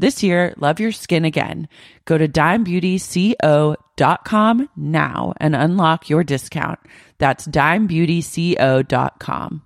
This year, love your skin again. Go to dimebeautyco.com now and unlock your discount. That's dimebeautyco.com.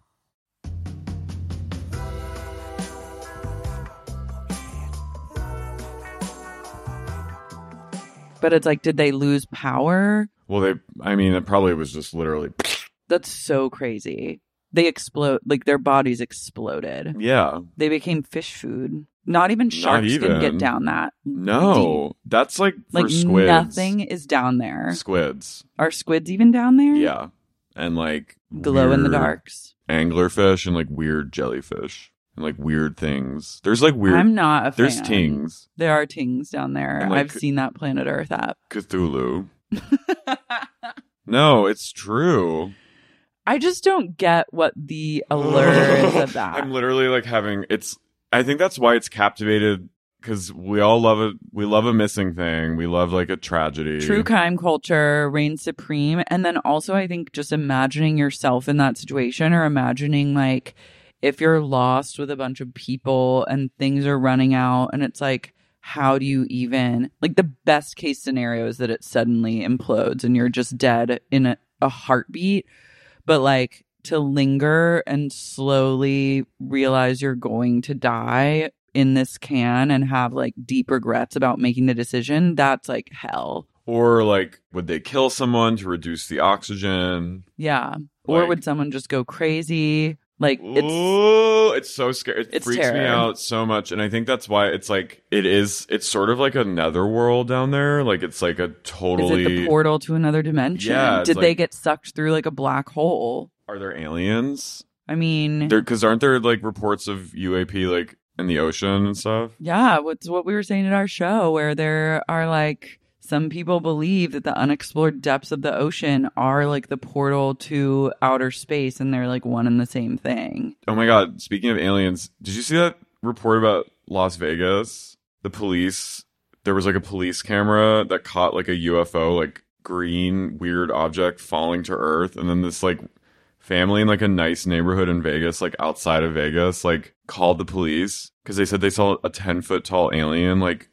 But it's like, did they lose power? Well, they, I mean, it probably was just literally, That's so crazy. They explode, like their bodies exploded. yeah. They became fish food. Not even sharks can even. get down that. No, that's like for like squids. nothing is down there. Squids. Are squids even down there? Yeah. And like Glow in the darks. Anglerfish and like weird jellyfish and like weird things. There's like weird. I'm not a fan. there's tings. There are tings down there. Like, I've seen that Planet Earth app. Cthulhu. No, it's true. I just don't get what the allure is of that. I'm literally like having it's I think that's why it's captivated because we all love it. We love a missing thing. We love like a tragedy. True crime culture reigns supreme. And then also, I think just imagining yourself in that situation or imagining like if you're lost with a bunch of people and things are running out and it's like, how do you even like the best case scenario is that it suddenly implodes and you're just dead in a, a heartbeat. But like to linger and slowly realize you're going to die in this can and have like deep regrets about making the decision, that's like hell. Or like, would they kill someone to reduce the oxygen? Yeah. Or would someone just go crazy? Like it's Ooh, it's so scary. It it's freaks me out so much, and I think that's why it's like it is. It's sort of like another world down there. Like it's like a is totally. portal to another dimension? Yeah, Did they get sucked through like a black hole? Are there aliens? I mean, because aren't there like reports of UAP like in the ocean and stuff? yeah, what's what we were saying at our show where there are like some people believe that the unexplored depths of the ocean are like the portal to outer space and they're like one and the same thing. Oh my god! Speaking of aliens, did you see that report about Las Vegas? The police. There was like a police camera that caught like a UFO, like green weird object falling to Earth, and then this like family in like a nice neighborhood in Vegas, like outside of Vegas, like called the police because they said they saw a ten foot tall alien like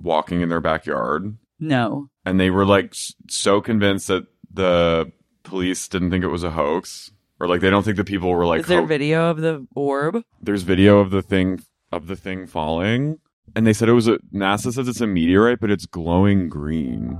walking in their backyard, No. and they were like so convinced that the police didn't think it was a hoax. Or like they don't think the people were like Is there ho- video of the orb? there's video of the thing of the thing falling and they said it was a nasa says it's a meteorite but it's glowing green